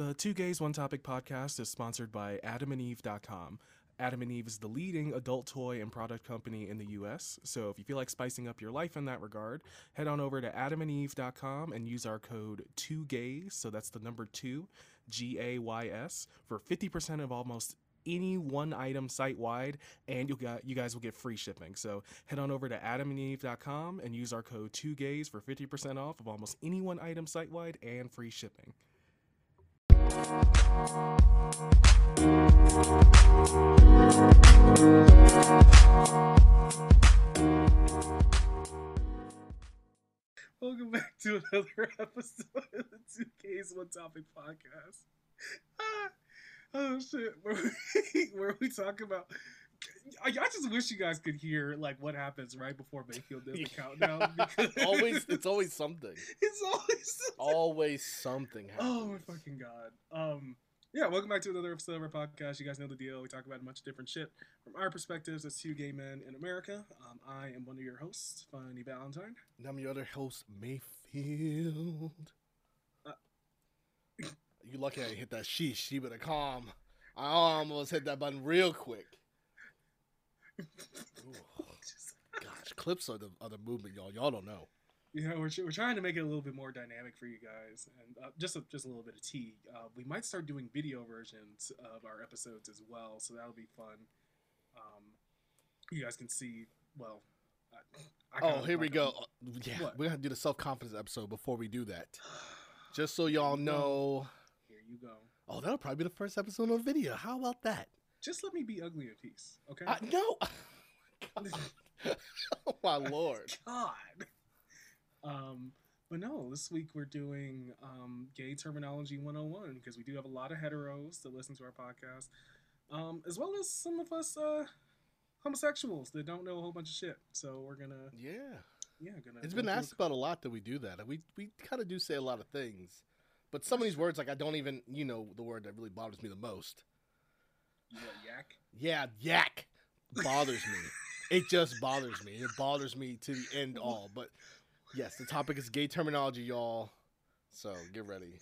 The Two Gays One Topic podcast is sponsored by adamandeve.com. Adam and Eve is the leading adult toy and product company in the US. So if you feel like spicing up your life in that regard, head on over to adamandeve.com and use our code 2GAYS, so that's the number 2 G A Y S for 50% of almost any one item site wide and you got you guys will get free shipping. So head on over to adamandeve.com and use our code 2GAYS for 50% off of almost any one item site wide and free shipping. Welcome back to another episode of the Two Gays One Topic podcast. Ah, oh shit, where we, where we talk about. I, I just wish you guys could hear like what happens right before Mayfield does the countdown. Because always, it's always something. it's always something. Always something happens. Oh my fucking god. Um yeah, welcome back to another episode of our podcast. You guys know the deal. We talk about a bunch of different shit from our perspectives as two gay men in America. Um, I am one of your hosts, Funny Valentine. And I'm your other host, Mayfield. Uh, you lucky I hit that sheesh. She better calm. I almost hit that button real quick. Gosh, clips are the other movement, y'all. Y'all don't know. Yeah, we're, we're trying to make it a little bit more dynamic for you guys, and uh, just a, just a little bit of tea. Uh, we might start doing video versions of our episodes as well, so that'll be fun. Um, you guys can see. Well, I, I Oh, here we go. Uh, Yeah, What? we're gonna do the self confidence episode before we do that. Just so y'all know. Here you go. Oh, that'll probably be the first episode on video. How about that? Just let me be ugly in peace, okay? I, no. oh my lord. God. Um, but no, this week we're doing um, gay terminology 101 because we do have a lot of heteros that listen to our podcast, um, as well as some of us uh, homosexuals that don't know a whole bunch of shit. So we're gonna, Yeah. yeah, gonna. It's been asked about a lot that we do that. We we kind of do say a lot of things, but some of these words, like I don't even, you know, the word that really bothers me the most. A- you what, yak. Yeah, yak bothers me. It just bothers me. It bothers me to the end all. But yes, the topic is gay terminology, y'all. So get ready.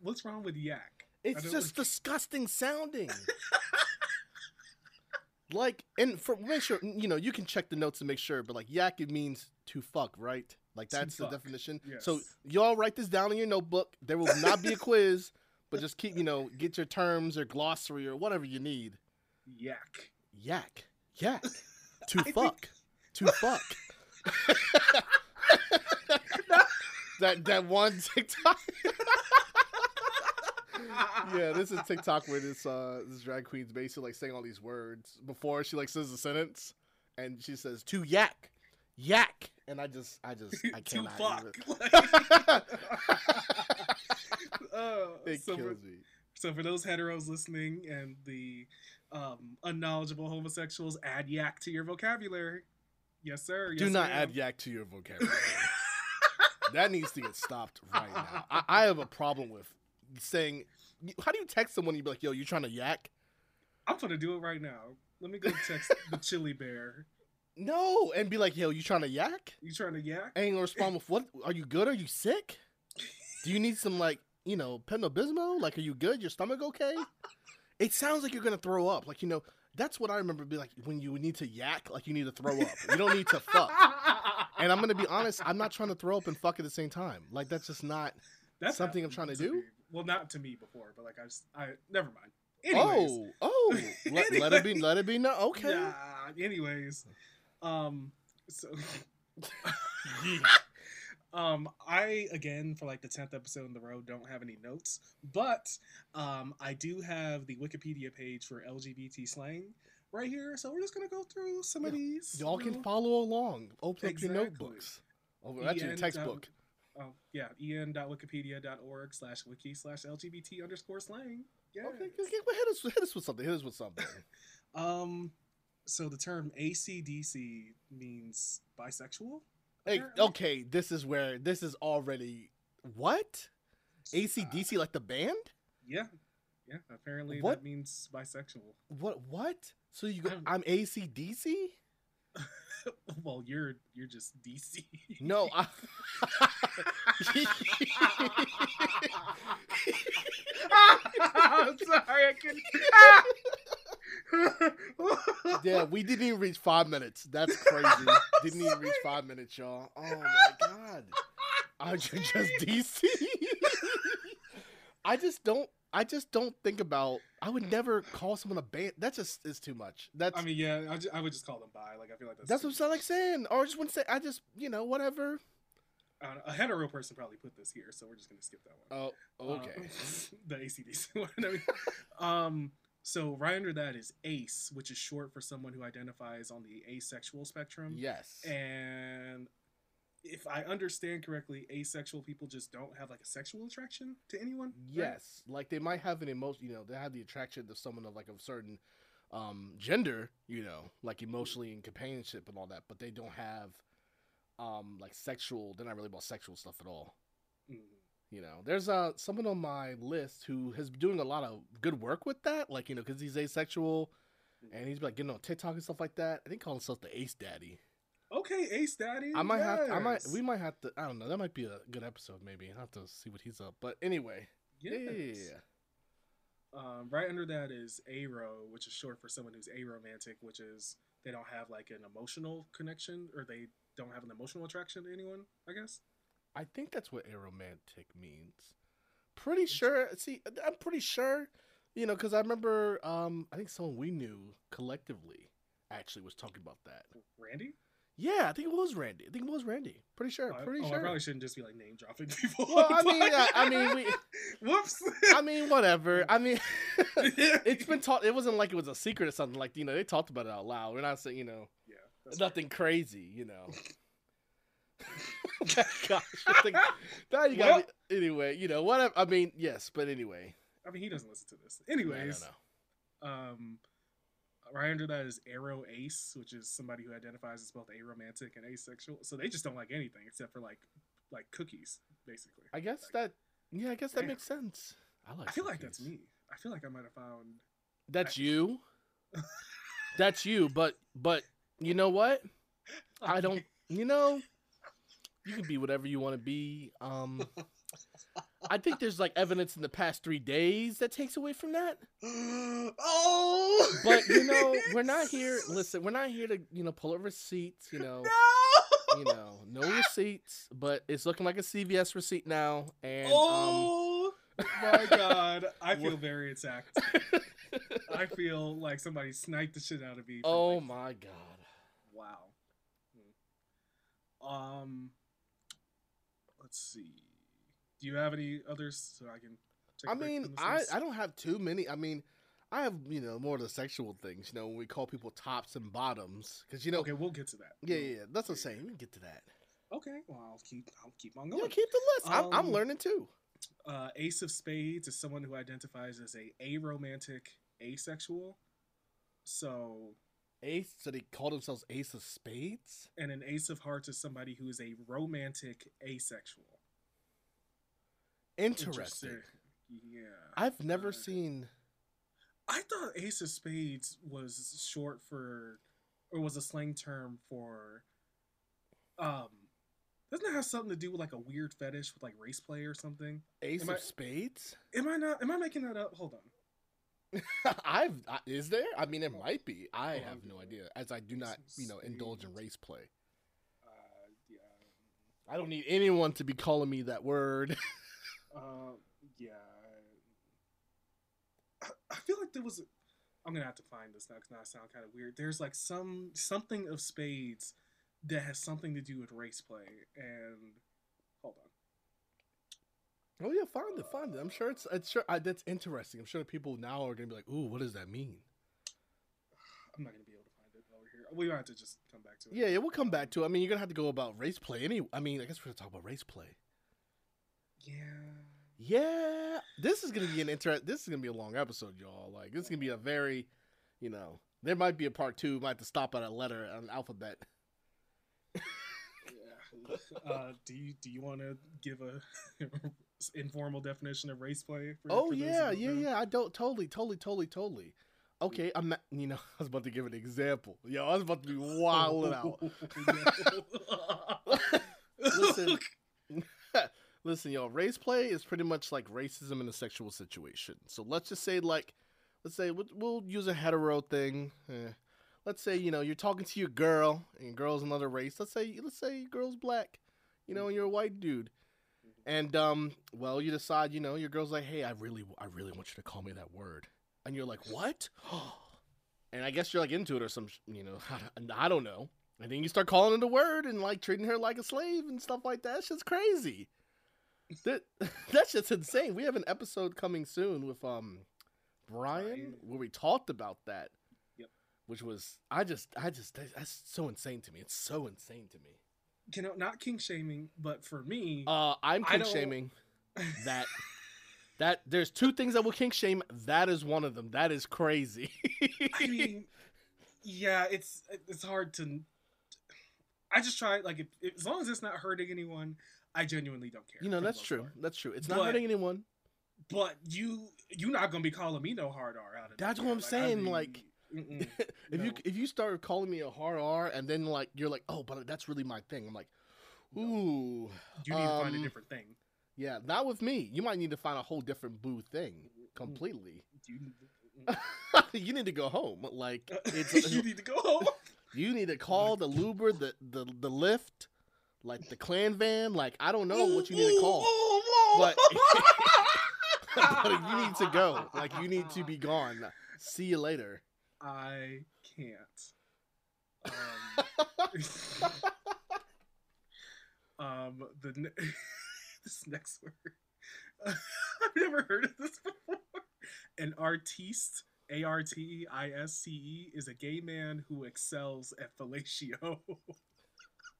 What's wrong with yak? It's just like- disgusting sounding. like, and for make sure you know you can check the notes to make sure, but like yak it means to fuck, right? Like that's the definition. yes. So y'all write this down in your notebook. There will not be a quiz, but just keep you know get your terms or glossary or whatever you need. yak. Yak, yak, to I think- fuck, to fuck. that that one TikTok. yeah, this is TikTok where this uh this drag queen's basically like saying all these words before she like says the sentence, and she says to yak, yak, and I just I just I to cannot. fuck. Uh, it so for- kills me. So for those heteros listening and the um, unknowledgeable homosexuals, add yak to your vocabulary. Yes, sir. Do not ma'am. add yak to your vocabulary. that needs to get stopped right now. I, I have a problem with saying. How do you text someone? and You be like, "Yo, you trying to yak?" I'm gonna do it right now. Let me go text the chili bear. No, and be like, "Yo, you trying to yak?" You trying to yak? And respond with, "What? Are you good? Are you sick? Do you need some like, you know, Pepto-Bismol? Like, are you good? Your stomach okay?" It sounds like you're gonna throw up. Like, you know, that's what I remember. Be like when you need to yak, like you need to throw up. You don't need to fuck. And I'm gonna be honest, I'm not trying to throw up and fuck at the same time. Like that's just not. That's something I'm trying to do? me. Well, not to me before, but like I, just, I never mind. Anyways, Oh, oh, let, let it be, let it be. No, okay. Nah, anyways, um, so um, I again for like the tenth episode in the row don't have any notes, but um, I do have the Wikipedia page for LGBT slang right here. So we're just gonna go through some of these. Y'all can know. follow along. Open up your notebooks. Oh, that's your textbook. Oh yeah, en.wikipedia.org slash wiki slash LGBT underscore slang. Yeah. Okay, okay, hit us, hit us with something. Hit us with something. Um, so the term ACDC means bisexual. Hey, okay, this is where this is already what? ACDC, uh, like the band? Yeah, yeah. Apparently What? that means bisexual. What? What? So you go? I'm- ACDC? well, you're you're just DC. No, I, American. Yeah, we didn't even reach five minutes. That's crazy. didn't even reach five minutes, y'all. Oh my god. I just DC. I just don't. I just don't think about. I would never call someone a band. That just is too much. That's. I mean, yeah, I, ju- I would just call them bi. Like I feel like that's that's what I'm like saying. Or I just wouldn't say. I just you know whatever. I don't know, a hetero person probably put this here, so we're just gonna skip that one. Oh, okay. Uh, the ACDC one. I mean, um, so right under that is ace, which is short for someone who identifies on the asexual spectrum. yes. And if I understand correctly, asexual people just don't have like a sexual attraction to anyone. right? Yes, like they might have an emotion. You know, they have the attraction to someone of like a certain um, gender. You know, like emotionally and companionship and all that, but they don't have um, like sexual. They're not really about sexual stuff at all. Mm. You know, there's uh someone on my list who has been doing a lot of good work with that. Like you know, because he's asexual and he's like getting on TikTok and stuff like that. I think calling himself the Ace Daddy. Okay, Ace Daddy. I might have. To, I might. We might have to. I don't know. That might be a good episode. Maybe I have to see what he's up. But anyway, yeah, yeah, yeah, Yes. yeah. Um, right under that is aro, which is short for someone who's aromantic, which is they don't have like an emotional connection or they don't have an emotional attraction to anyone. I guess. I think that's what aromantic means. Pretty sure. See, I'm pretty sure. You know, because I remember. Um, I think someone we knew collectively actually was talking about that. Randy. Yeah, I think it was Randy. I think it was Randy. Pretty sure. Oh, I- Pretty oh, I sure. probably shouldn't just be like name dropping people. Well, I mean, I, I mean, we. Whoops. I mean, whatever. I mean, it's been taught. It wasn't like it was a secret or something. Like you know, they talked about it out loud. We're not saying you know yeah. nothing crazy. You know. Gosh, I think, now you got Well-. Anyway, you know what? I mean, yes, but anyway. I mean, he doesn't listen to this. Anyways, um, right under that is aro ace, which is somebody who identifies as both aromantic and asexual. So they just don't like anything except for like like cookies, basically. I guess that. Yeah, I guess that makes sense. I like. I feel like that's me. I feel like I might have found. That's you. that's you. But but you know what? I don't. You know, you can be whatever you want to be. Um, I think there's like evidence in the past three days that takes away from that. oh. But you know, we're not here. Listen, we're not here to you know pull up receipts. You know, No. you know, no receipts. But it's looking like a CVS receipt now, and um, oh my god, I feel very attacked. I feel like somebody sniped the shit out of me. oh like, my god. Wow. Hmm. Um, let's see. Do you have any others so I can? Take a I mean, I list? I don't have too many. I mean, I have you know more of the sexual things. You know, when we call people tops and bottoms, because you know, Okay, we'll get to that. yeah, yeah, yeah, that's what I'm saying. We can get to that. Okay, well I'll keep I'll keep on going. Yeah, keep the list. I'm, I'm Um, learning too. Uh, Ace of Spades is someone who identifies as a aromantic asexual. So, Ace. So they call themselves Ace of Spades. and an Ace of Hearts is somebody who is a romantic asexual. Interesting. Yeah. I've never Uh, seen. I thought Ace of Spades was short for, or was a slang term for, um, doesn't it have something to do with like a weird fetish with like race play or something? Ace Am of I- Spades? Am I not? Am I making that up? Hold on. I've I, is there? I mean, it might be. I have no idea, as I do not, you know, indulge in race play. Uh, yeah. I don't need anyone to be calling me that word. Uh, yeah. I, I feel like there was. A, I'm gonna have to find this now because now I sound kind of weird. There's like some something of spades that has something to do with race play, and. Oh yeah, find it, find it. I'm sure it's, it's sure I, that's interesting. I'm sure people now are gonna be like, "Ooh, what does that mean?" I'm not gonna be able to find it over here. We might have to just come back to it. Yeah, yeah, we'll come back to. it. I mean, you're gonna have to go about race play. Any, I mean, I guess we're gonna talk about race play. Yeah. Yeah, this is gonna be an interest. This is gonna be a long episode, y'all. Like, this is gonna be a very, you know, there might be a part two. Might have to stop at a letter, an alphabet. Yeah. Uh, do you do you want to give a informal definition of race play? For, Oh for yeah, yeah, know? yeah. I don't totally, totally, totally, totally. Okay, I'm. Not, you know, I was about to give an example. Yo, I was about to be wilding out. Listen, listen, y'all. Race play is pretty much like racism in a sexual situation. So let's just say, like, let's say we'll, we'll use a hetero thing. Eh. Let's say you know you're talking to your girl, and your girl's another race. Let's say let's say your girl's black, you know, and you're a white dude, and um, well, you decide, you know, your girl's like, hey, I really, I really want you to call me that word, and you're like, what? and I guess you're like into it or some, you know, I don't know. And then you start calling it a word and like treating her like a slave and stuff like that. It's just crazy. That that's just insane. We have an episode coming soon with um Brian Brian. where we talked about that. Yep. Which was I just I just that's so insane to me. It's so insane to me. You know, not kink shaming, but for me, Uh I'm I kink shaming that that there's two things that will kink shame. That is one of them. That is crazy. I mean, yeah, it's it's hard to. I just try like if, if- as long as it's not hurting anyone, I genuinely don't care. you know that's true. part. That's true. It's not But- hurting anyone. But you you're not gonna be calling me no hard R out of That's what I'm I saying, mean, like- if you if you start calling me a hard R and then like you're like oh but that's really my thing I'm like ooh you need to find a um, different thing. yeah not with me. You might need to find a whole different boo thing completely. You, you need to go home like it's you need to go home. you need to call the Uber the the the Lyft like the clan van like I don't know what you need to call but but you need to go. Like you need to be gone. See you later I can't. Um, um the ne- this next word. I've never heard of this before. An artiste, A R T I S C E, is a gay man who excels at fellatio.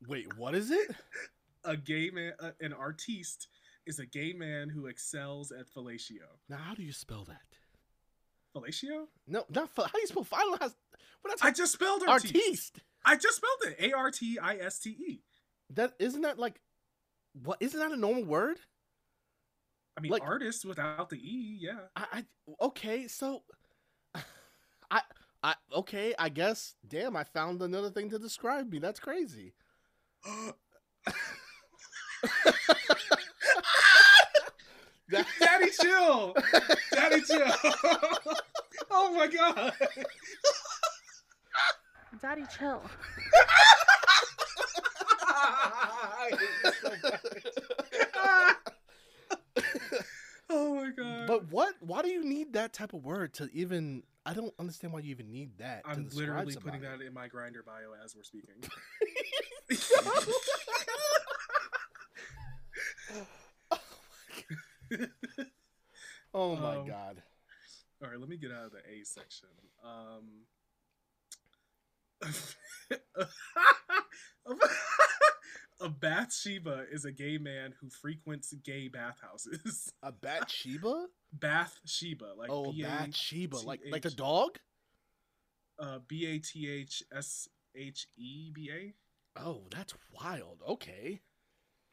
wait what is it a gay man, uh, an artiste, is a gay man who excels at fellatio. now how do you spell that Fellatio? no not fa- how do you spell I don't know how what I just spelled artiste. artiste I just spelled it. A R T I S T E. That isn't that like what isn't that a normal word? I mean, Like- artist without the E, yeah. I, I okay, so I I okay, I guess damn, I found another thing to describe me. That's crazy. That- Daddy chill. Daddy chill. oh my god. Daddy, chill. I hate you so much. oh my god. but what why do you need that type of word to even I don't understand why you even need that I'm describe literally somebody. putting that in my Grindr bio as we're speaking. oh my Um, god. All right, let me get out of the A section. Um, a Bathsheba is a gay man who frequents gay bathhouses. A Bathsheba? Bathsheba, like oh, A Bathsheba. Like like the H. dog? uh, B A T H S H E B A. Oh, that's wild. Okay.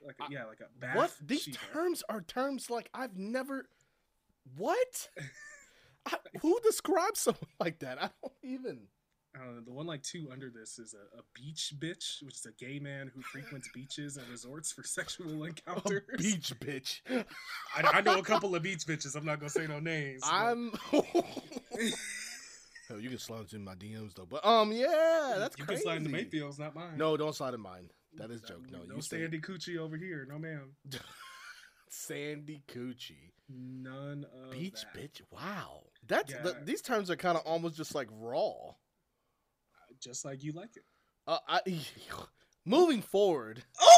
Like Uh, a, yeah, like a bath. what these terms are terms like I've never. What? I, who describes someone like that? I don't even. I the one like two under this is a, a beach bitch, which is a gay man who frequents beaches and resorts for sexual A encounters. beach bitch. I, I know a couple of beach bitches. I'm not gonna say no names. I'm. oh, you can slide into my DMs though, but um, yeah, that's you crazy. can slide into Mayfield's, not mine. No, don't slide in mine. That is joke. No, no you say Sandy Coochie over here. No, ma'am. Sandy Coochie. None of Beach that. bitch. Wow. That's Yeah. the, these terms are kind of almost just like raw. Just like you like it. Uh, I, moving forward. Oh,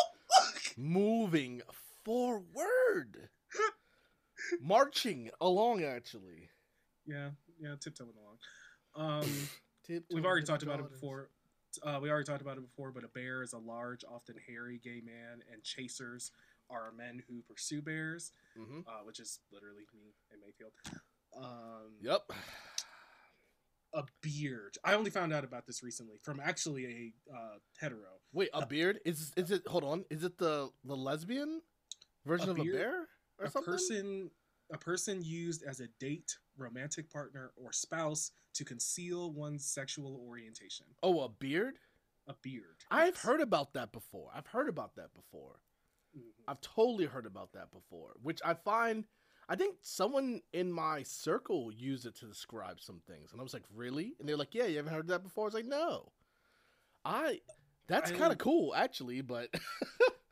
Moving forward. Marching along, actually. yeah, yeah, tiptoeing along. Um, we've already talked about it before. Uh, we already talked about it before, but a bear is a large, often hairy gay man, and chasers are men who pursue bears, Mhm. uh, which is literally me in Mayfield. Um, Yep. A beard. I only found out about this recently from actually a uh, hetero. Wait, a beard is is it? Hold on, is it the the lesbian version A of a bear or a something? person a person used as a date romantic partner or spouse to conceal one's sexual orientation Oh, a beard. a beard I've yes. heard about that before. I've heard about that before. Mhm. I've totally heard about that before, which I find I think someone in my circle used it to describe some things, and I was like, "Really?" And they're like, "Yeah, you haven't heard that before." I was like, "No." I that's kind of cool, actually, but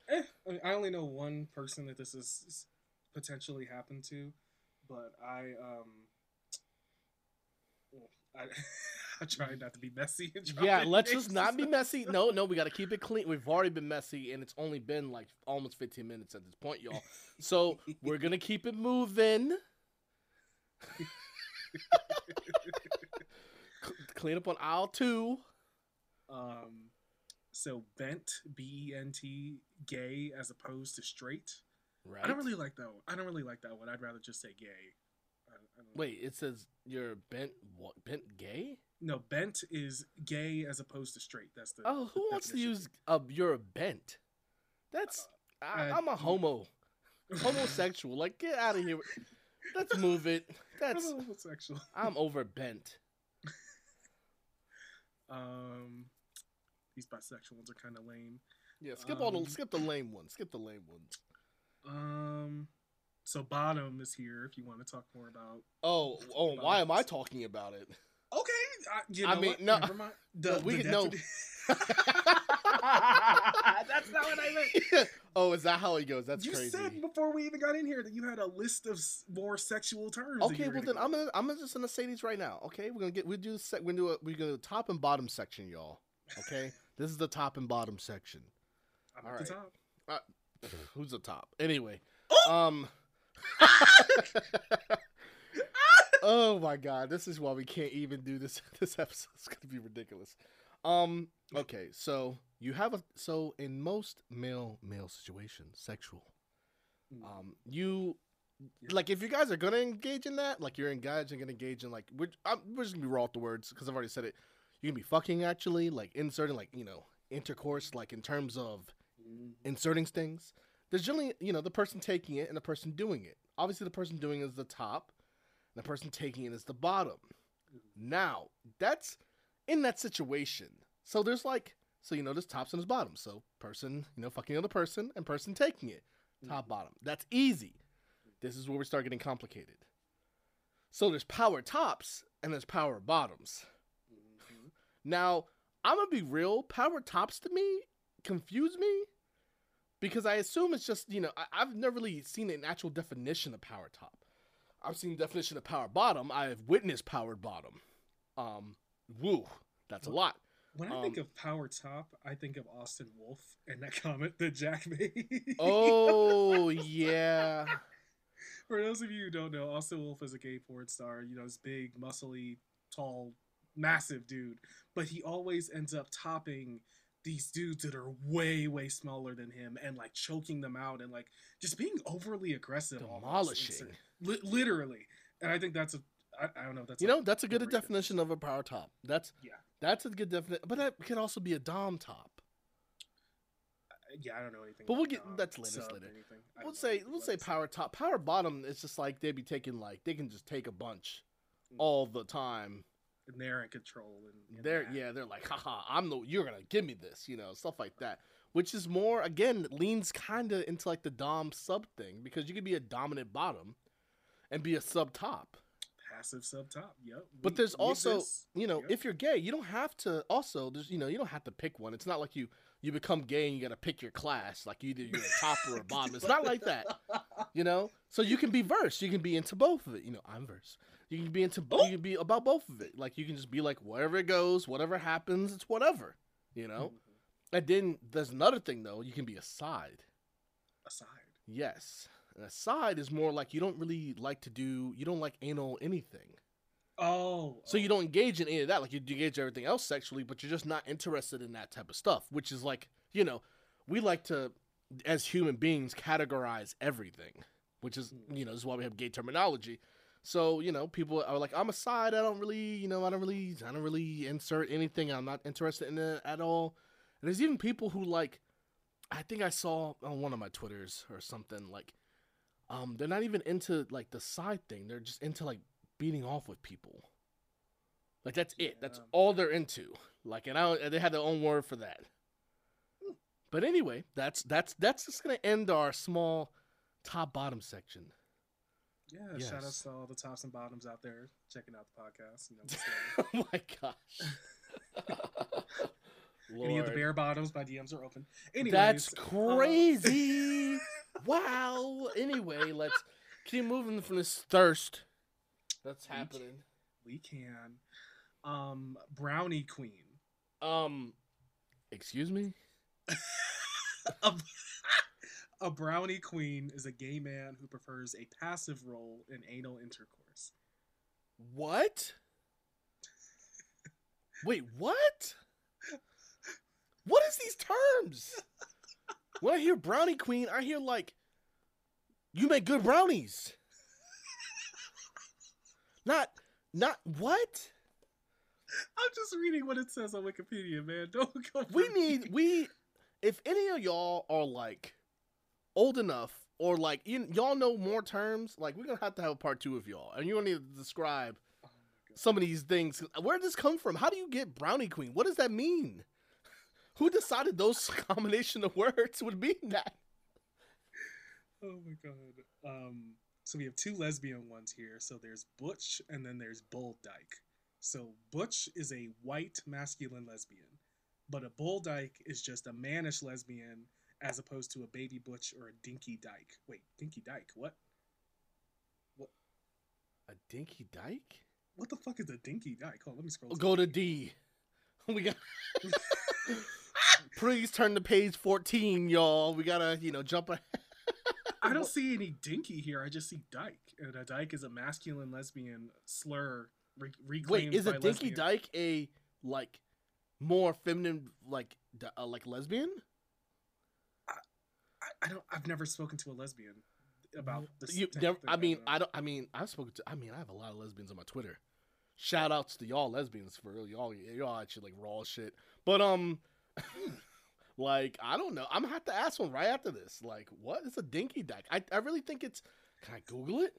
Eh, I only know one person that this has potentially happen to, but I um, I I try not to be messy. and yeah, let's just not be messy. No, no, we got to keep it clean. We've already been messy, and it's only been like almost 15 minutes at this point, y'all. So we're gonna keep it moving. Clean up on aisle two. Um, so bent, B E N T, gay as opposed to straight. Right. I don't really like that. One. I don't really like that one. I'd rather just say gay. I, I Wait, it says you're bent. What? Bent gay? No, bent is gay as opposed to straight. That's the. Oh, who the wants to use a you're bent? That's I, uh, I'm a homo, homosexual. Like get out of here. Let's move it. That's I'm homosexual. I'm over bent. Um, these bisexual ones are kind of lame. Yeah, skip all Um, the skip the lame ones. Skip the lame ones. Um, so bottom is here if you want to talk more about. Oh, oh, why am I talking about it? Okay, I, you know I mean, what? no. Never mind. The, No, we the can- no. That's not what I meant. oh, is that how it goes? That's you crazy. said before we even got in here that you had a list of more sexual terms. Okay, well then I'm gonna I'm just gonna say these right now. Okay, we're gonna get we do se- we're gonna do a, we're gonna do top and bottom section, y'all. Okay, this is the top and bottom section. I'm at Alright. the top. Who's the top? Anyway, um. oh my god, this is why we can't even do this. This episode episode's gonna be ridiculous. Um. Okay, so you have a so in most male male situations, sexual. Mm. Um, you like if you guys are gonna engage in that, like you're engaging and engage in like we're I'm, we're just gonna be raw with the words because I've already said it. You can be fucking actually, like inserting like you know intercourse, like in terms of Mm. inserting things. There's generally, you know, the person taking it and the person doing it. Obviously, the person doing it is the top, and the person taking it is the bottom. Now, that's in that situation. So there's like, so you know, there's tops and there's bottoms. So person, you know, fucking other person and person taking it, top bottom. That's easy. This is where we start getting complicated. So there's power tops and there's power bottoms. Mhm. Now, I'm gonna be real. Power tops to me confuse me because I assume it's just you know I, I've never really seen an actual definition of power top. I've seen the definition of power bottom. I have witnessed powered bottom. Um, woo, that's a lot. When I think Um, of power top, I think of Austin Wolf and that comment that Jack made. Oh yeah, For those of you who don't know, Austin Wolf is a gay porn star. You know, this big, muscly, tall, massive dude. But he always ends up topping these dudes that are way, way smaller than him and like choking them out and like just being overly aggressive. demolishing. Literally. And I think that's a, I, I don't know if that's You know that's a good definition of a power top. That's Yeah. that's a good definition. But that could also be a dom top. Yeah, I don't know anything. But we'll get- that's later, later. We'll say we'll say power top. Power bottom. It's just like they'd be taking like they can just take a bunch Mm. all the time. And they're in control. And, and they're that. yeah they're like haha i'm the you're gonna give me this you know stuff like that which is more again leans kind of into like the dom sub thing because you could be a dominant bottom and be a sub top passive sub top. Yep. but We- there's also you know Yep. if you're gay you don't have to also there's you know you don't have to pick one it's not like you you become gay and you gotta pick your class like either you're a top or a bottom it's not like that you know so you can be verse you can be into both of it you know i'm verse you can be into Oh. you can be about both of it. Like you can just be like wherever it goes whatever happens it's whatever you know? Mhm. and then there's another thing though. You can be a side. Aside. yes. And a side is more like you don't really like to do you don't like anal anything. Oh, so oh. you don't engage in any of that. Like you engage everything else sexually but you're just not interested in that type of stuff which is like you know we like to as human beings categorize everything which is you know this is why we have gay terminology so you know people are like i'm a side i don't really you know i don't really i don't really insert anything i'm not interested in it at all. And there's even people who like i think i saw on one of my twitters or something like um they're not even into like the side thing they're just into like beating off with people. Like that's it that's all they're into. Like and i they had their own word for that. But anyway that's that's that's just gonna end our small top bottom section Yeah, Yes. shout out to all the tops and bottoms out there checking out the podcast. You know, oh my gosh. Any of the bare bottoms, my DMs are open. Anyways, That's uh, crazy. wow. Anyway, let's keep moving from this thirst that's We happening. we can. Um, Brownie Queen. Um, excuse me. A, brownie queen is a gay man who prefers a passive role in anal intercourse. What? Wait, what? What is these terms? When I hear brownie queen, I hear like you make good brownies. Not not what? I'm just reading what it says on Wikipedia, man. Don't go. We for me. need we if any of y'all are like old enough or like you, y'all know more terms, like we're gonna have to have a part two of y'all, and you're gonna need to describe Oh some of these things. Where did this come from? How do you get brownie queen? What does that mean? Who decided those combination of words would mean that? Oh my god. Um, so we have two lesbian ones here. So there's Butch and then there's Bull Dyke. So Butch is a white masculine lesbian, but a Bull Dyke is just a mannish lesbian as opposed to a baby Butch or a dinky dyke. Wait, dinky dyke? What? What? A dinky dyke? What the fuck is a dinky dyke? Hold on, let me scroll. Go to D. We got. Please turn to page fourteen, y'all. We gotta, you know, jump. ahead. I don't see any dinky here. I just see dyke, and a dyke is a masculine lesbian slur. Re- reclaimed Wait, is a dinky lesbian. dyke a like more feminine, like uh, like lesbian? I, don't. I've never spoken to a lesbian about this. You never. I mean, I don't. I mean, I've spoken to. I mean, I have a lot of lesbians on my Twitter. Shout outs to y'all lesbians for real. Y'all, y'all actually like raw shit. But um, like I don't know. I'm gonna have to ask one right after this. Like, what is a dinky dyke? I I really think it's. Can I Google it?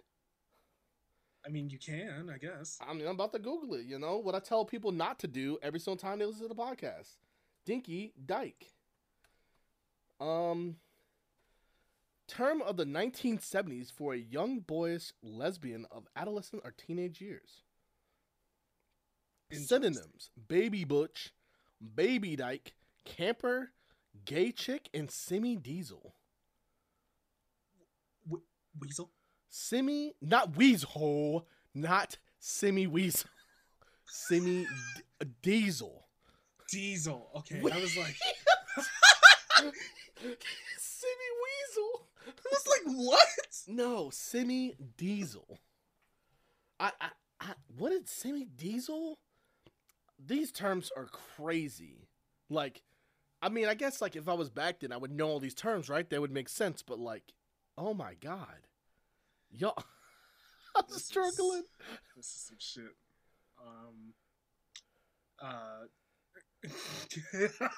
I mean, you can, I guess. I mean, I'm about to Google it. You know what I tell people not to do every single time they listen to the podcast. Dinky dyke. Um. Term of the 1970s for a young boyish lesbian of adolescent or teenage years. Synonyms: baby butch, baby dyke, camper, gay chick, and semi diesel. Weasel. Semi, not weasel, not semi weasel, semi d- diesel. Diesel. Okay, I was like, semi weasel. I was like, what? No, semi diesel. I, I, I, what is semi diesel? These terms are crazy. Like, I mean, I guess like if I was back then, I would know all these terms, right? They would make sense. But like, oh my god, yo, I'm This is- struggling. This is some shit. Um. Uh.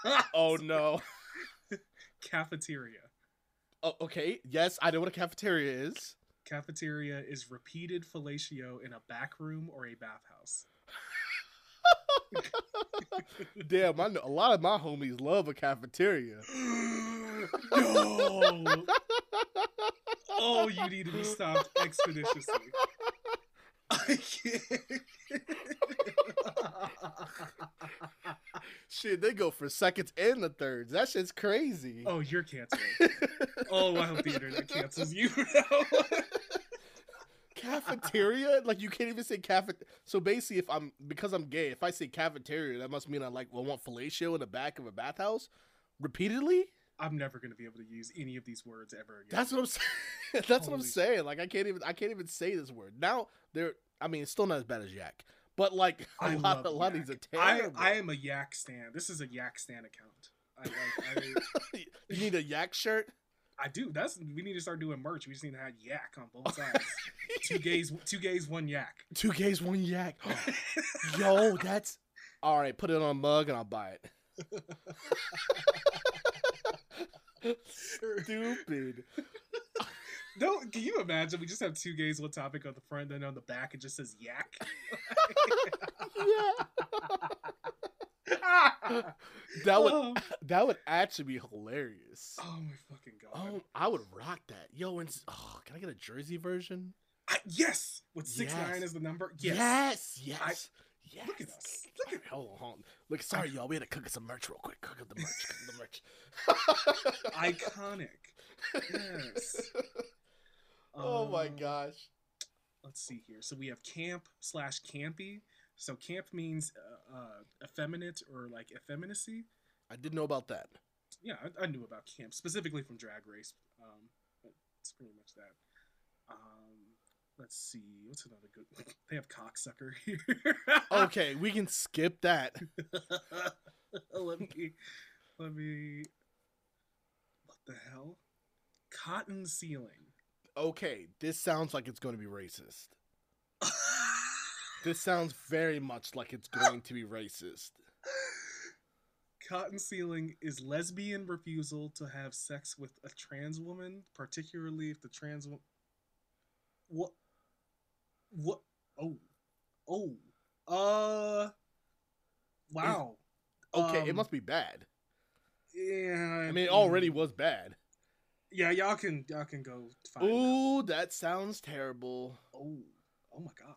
Oh no. Cafeteria. Oh, okay. Yes, I know what a cafeteria is. Cafeteria is repeated fellatio in a back room or a bathhouse. Damn, I know a lot of my homies love a cafeteria. no. Oh, you need to be stopped expeditiously. I can't. Shit, they go for seconds and the thirds. That shit's crazy. oh, you're canceled. Oh, I hope the internet cancels you now. cafeteria? Like you can't even say cafe. So basically, if I'm because I'm gay, if I say cafeteria, that must mean I like well, want fellatio in the back of a bathhouse repeatedly. I'm never gonna be able to use any of these words ever again. That's what I'm saying. That's what I'm saying. Like I can't even I can't even say this word now. They're I mean it's still not as bad as yak, but like a I lot a lot of these are I, terrible. I am a yak stan. This is a yak stan account. I like. I, you need a yak shirt. I do. That's we need to start doing merch. We just need to have yak on both sides. two gays, two gays, one yak. Two gays, one yak. Yo, that's all right. Put it on a mug and I'll buy it. Stupid. No, can you imagine? We just have two gays, one topic on the front, then on the back it just says yak. Yeah, that would oh, that would actually be hilarious. oh my fucking god! Oh, I would rock that. Yo, and oh, can I get a jersey version? I, yes, with six Yes. nine is the number. Yes. Yes, yes, yes. Look at us. Look at Hold on, hold on. Look, sorry, y'all. We had to cook us some merch real quick. Cook up the merch. Cook up the merch. iconic. Yes. Oh my Um, gosh. Let's see here. So we have camp slash campy. So camp means uh, uh, effeminate or like effeminacy. I didn't know about that. Yeah, I, I knew about camp specifically from Drag Race. Um, but it's pretty much that. Um, let's see. What's another good? They have cocksucker here. Okay, we can skip that. let me. Let me. What the hell? Cotton ceiling. Okay, this sounds like it's going to be racist. This sounds very much like it's going to be racist. Cotton ceiling is lesbian refusal to have sex with a trans woman, particularly if the trans woman. What? What? Oh, oh, uh, wow. Okay, it Um, must be bad. Yeah, I mean, it already was bad. Yeah, y'all can y'all can go find. that. Ooh, that sounds terrible. Oh, oh my god.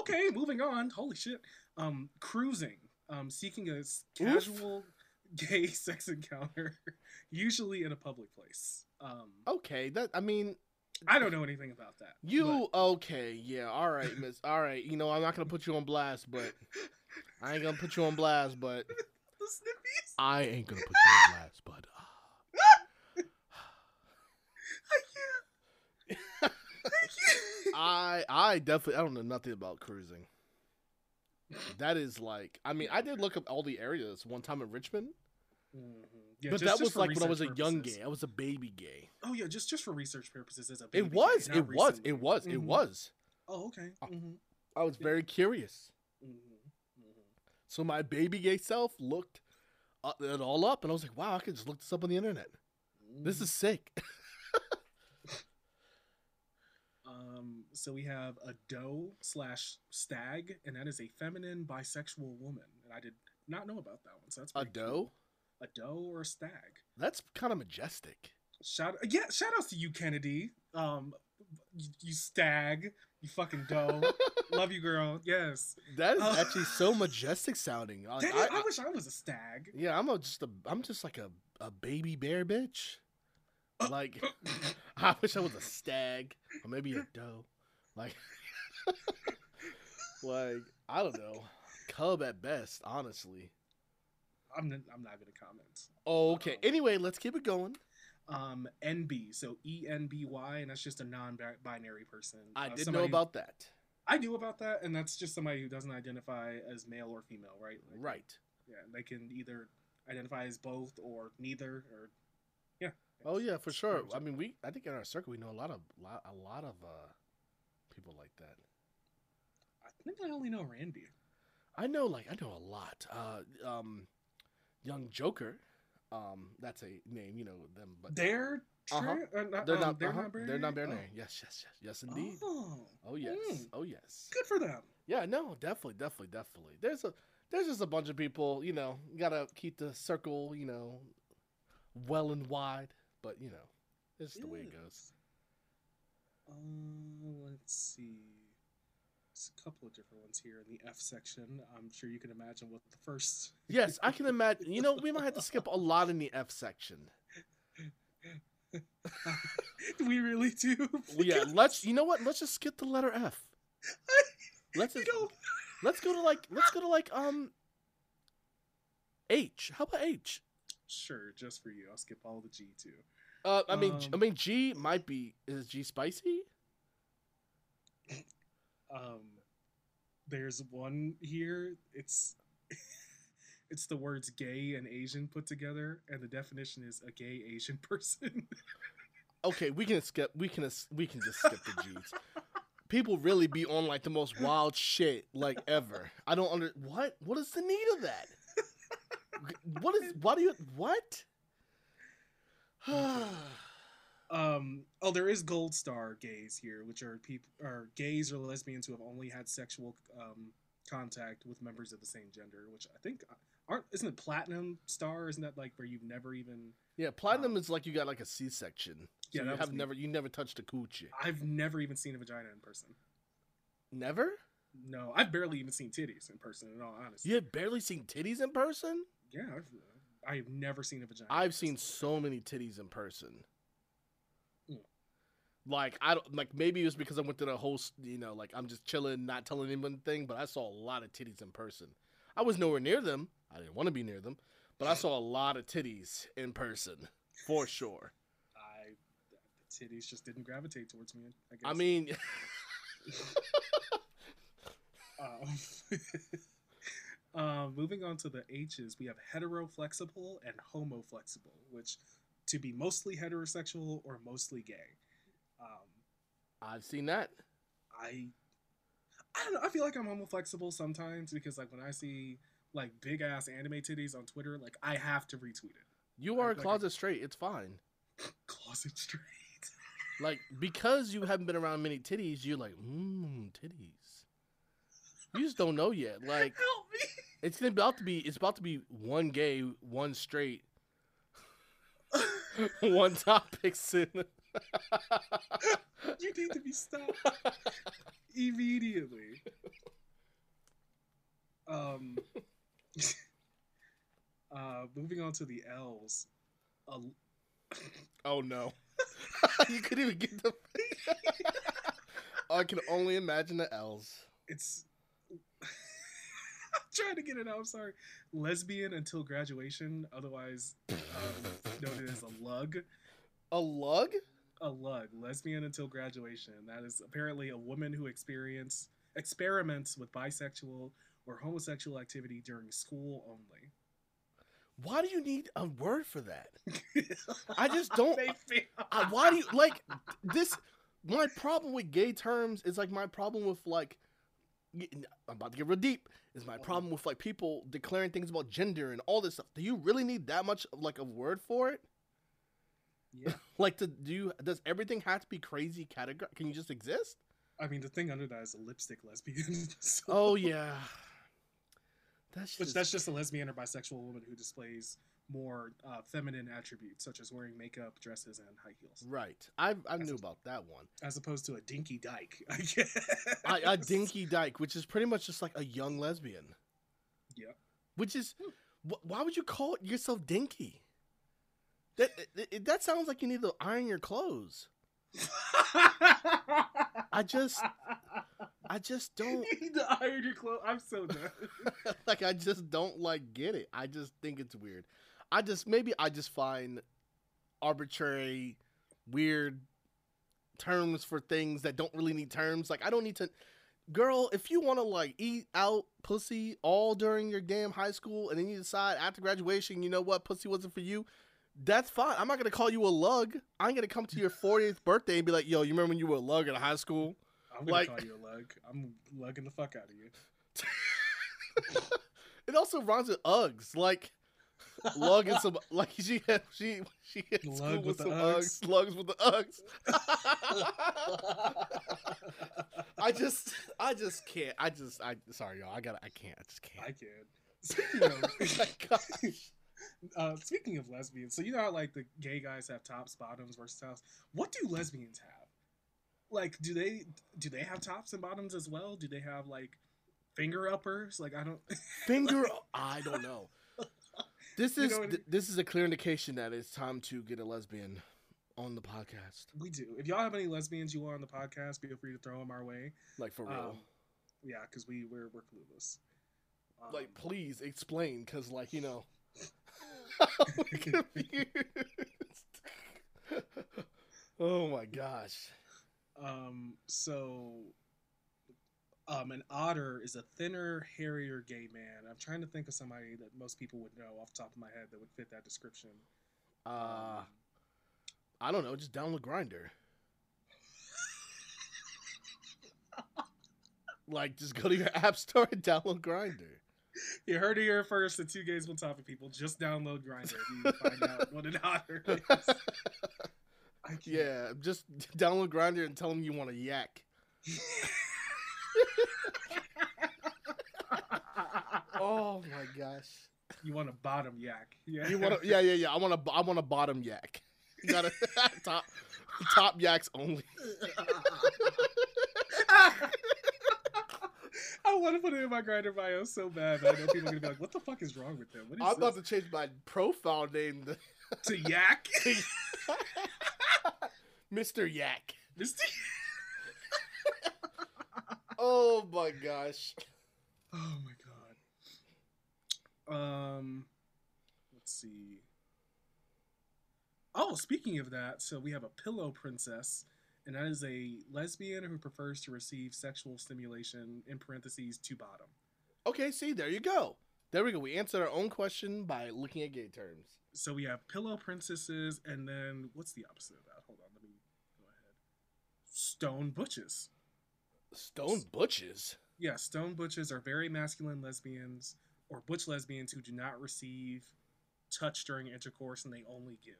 Okay, moving on. Holy shit. Um, cruising. Um, seeking a casual gay sex encounter, usually in a public place. Um, Okay, that I mean, I don't know anything about that. you okay? Yeah, all right, Miss. All right, you know I'm not gonna put you on blast, but I ain't gonna put you on blast, but but. I ain't gonna put you on blast, but. uh, I can't. I can't. I I definitely I don't know nothing about cruising. That is like I mean I did look up all the areas one time in Richmond, Mhm. Yeah, but just- that just was like when I was a research young gay. I was a baby gay. Oh yeah, just just for research purposes as a It baby gay, was, not it was, recently. it was, it Mhm. was. Oh okay. Uh, hmm I was very curious. hmm So my baby gay self looked uh, it all up, and I was like, wow, I could just look this up on the internet. This is sick. Um, so we have a doe slash stag, and that is a feminine bisexual woman, and I did not know about that one. So that's a pretty cool. doe. a doe or a stag. That's kind of majestic. Shout yeah, shout outs to you, Kennedy. Um, you, you stag, you fucking doe. Love you, girl. Yes. That is Uh, actually so majestic sounding. Like, I, I- wish I was a stag. yeah, I'm a, just a, I'm just like a, a baby bear bitch. Like, I wish I was a stag or maybe a doe. Like, like I don't know, cub at best, honestly. I'm n- I'm not gonna comment. Oh, okay. Um, Anyway, let's keep it going. Um, NB, so E N B Y, and that's just a non-binary person. I Uh, did know somebody who- about that. I knew about that, and that's just somebody who doesn't identify as male or female, right? Like, Right. Yeah, they can either identify as both or neither, or. Oh yeah, for sure. I mean, we I think in our circle we know a lot of lot, a lot of uh people like that. I think I only know Randy. I know like I know a lot. Uh um Young Joker. Um that's a name, you know them but They're Uh-huh. tra- uh, not, they're um, not they're uh-huh, not binary. they're not Oh. binary. Yes, yes, yes. Yes indeed. Oh, Oh yes. Mm. Oh yes. good for them. Yeah, no, definitely, definitely, definitely. There's a there's just a bunch of people, you know, gotta keep the circle, you know, well and wide. But you know, it's just the way it goes. Um, let's see. There's a couple of different ones here in the F section. I'm sure you can imagine what the first. Yes, I can imagine. You know, we might have to skip a lot in the F section. we really do. Well, yeah, let's. You know what? Let's just skip the letter F. Let's just, let's go to like let's go to like um H. How about H? sure, just for you, I'll skip all the G too. Uh, I mean, G- I Um, mean G might be. Is G spicy? Um, there's one here. It's it's the words gay and Asian put together, and the definition is a gay Asian person. Okay, we can skip. We can we can just skip the G's. People really be on like the most wild shit like ever. I don't under what. What is the need of that? What is? Why do you? What? um, oh, there is gold star gays here, which are people are gays or lesbians who have only had sexual um contact with members of the same gender, which I think aren't isn't it platinum star? Isn't that like where you've never even Yeah, platinum Um, is like you got like a C section. Yeah, So that you have never you never touched a coochie. I've never even seen a vagina in person. Never? No, I've barely even seen titties in person. In all honesty, You have barely seen titties in person? yeah, I've, I've never seen a vagina. I've seen so many titties in person. Mm. Like I don't like maybe it was because I went to the host, you know, like I'm just chilling, not telling anyone thing, but I saw a lot of titties in person. I was nowhere near them. I didn't want to be near them, but I saw a lot of titties in person for sure. I the titties just didn't gravitate towards me. I guess. I mean, Um, uh, moving on to the H's, we have hetero flexible and homo flexible, which to be mostly heterosexual or mostly gay. Um, I've seen that. I I don't know. I feel like I'm homo flexible sometimes because like when I see like big ass anime titties on Twitter, like I have to retweet it. You are a Like- closet straight. It's fine. Closet straight. Like because you haven't been around many titties, you're like, mmm, titties. You just don't know yet. Like Help me. It's about to be. It's about to be one gay, one straight, one topic soon. you need to be stopped immediately. Um. uh, moving on to the L's. A, oh no, you couldn't even get the. I can only imagine the L's. it's. Trying to get it out. I'm sorry. Lesbian until graduation, otherwise um, noted as a lug. A lug? A lug, lesbian until graduation. That is apparently a woman who experience experiments with bisexual or homosexual activity during school only. Why do you need a word for that? I just don't. I, why do you like this? My problem with gay terms is like my problem with like. I'm about to get real deep. Is my problem with like people declaring things about gender and all this stuff? Do you really need that much of like a word for it? Yeah, Like, to do you, does everything have to be crazy category? Can you just exist? I mean the thing under that is a lipstick lesbian. so- Oh yeah, that's which just, that's just a lesbian or bisexual woman who displays more uh, feminine attributes such as wearing makeup, dresses, and high heels, right. I I knew about that one. as opposed to a dinky dyke. I guess. I, a dinky dyke, which is pretty much just like a young lesbian. Yeah. Which is, wh- why would you call yourself dinky? That it- that sounds like you need to iron your clothes. I just, I just don't you need to iron your clothes. I'm so done. like. I just don't like get it. I just think it's weird. I just maybe I just find arbitrary, weird terms for things that don't really need terms. Like I don't need to. Girl, if you want to like eat out pussy all during your damn high school, and then you decide after graduation, you know what, pussy wasn't for you, that's fine. I'm not gonna call you a lug. I'm gonna come to your 40th birthday and be like, "Yo, you remember when you were a lug in high school?" I'm gonna Like- call you a lug. I'm lugging the fuck out of you. It also rhymes with Uggs, like lug and some like she had she she had Lug with with the some Uggs. Uggs, lugs with the Uggs. I just I just can't. I just I sorry y'all. I got I can't. I just can't. I can. Speaking of, Oh my gosh. uh, speaking of lesbians, so you know how like the gay guys have tops, bottoms, versatiles. What do lesbians have? Like, do they do they have tops and bottoms as well? Do they have like finger uppers? Like, I don't. Finger I don't know. This You is know th- this is a clear indication that it's time to get a lesbian on the podcast. we do. If y'all have any lesbians you want on the podcast, feel free to throw them our way. Like for real. Um, yeah, because we we're we're clueless. Um, like please explain cuz like, you know, oh my gosh. Um, so, um, an otter is a thinner, hairier gay man. I'm trying to think of somebody that most people would know off the top of my head that would fit that description. Uh Um, I don't know, just download Grindr. like just go to your app store and download Grindr. you heard it here first. The two gays, one topic people. Just download Grindr and you find out what an otter is. Yeah, just download Grindr and tell them you want a yak. Oh gosh. You want a bottom yak? Yeah. You want to? Yeah, yeah, yeah. I want to. I want a bottom yak. You got to top top yaks only. I want to put it in my Grindr bio so bad. But I know people are gonna be like, "What the fuck is wrong with them?" What is I'm about to change my profile name to to yak, Mr. Yak. Mister. Oh my gosh. Oh my god. Um, let's see. Oh, speaking of that, so we have a pillow princess, and that is a lesbian who prefers to receive sexual stimulation in parentheses to bottom. Okay, see, there you go. There we go. We answered our own question by looking at gay terms. So we have pillow princesses, and then what's the opposite of that? Hold on, let me go ahead. Stone butches. Stone butches. Yeah, stone butches are very masculine lesbians or butch lesbians who do not receive touch during intercourse and they only give.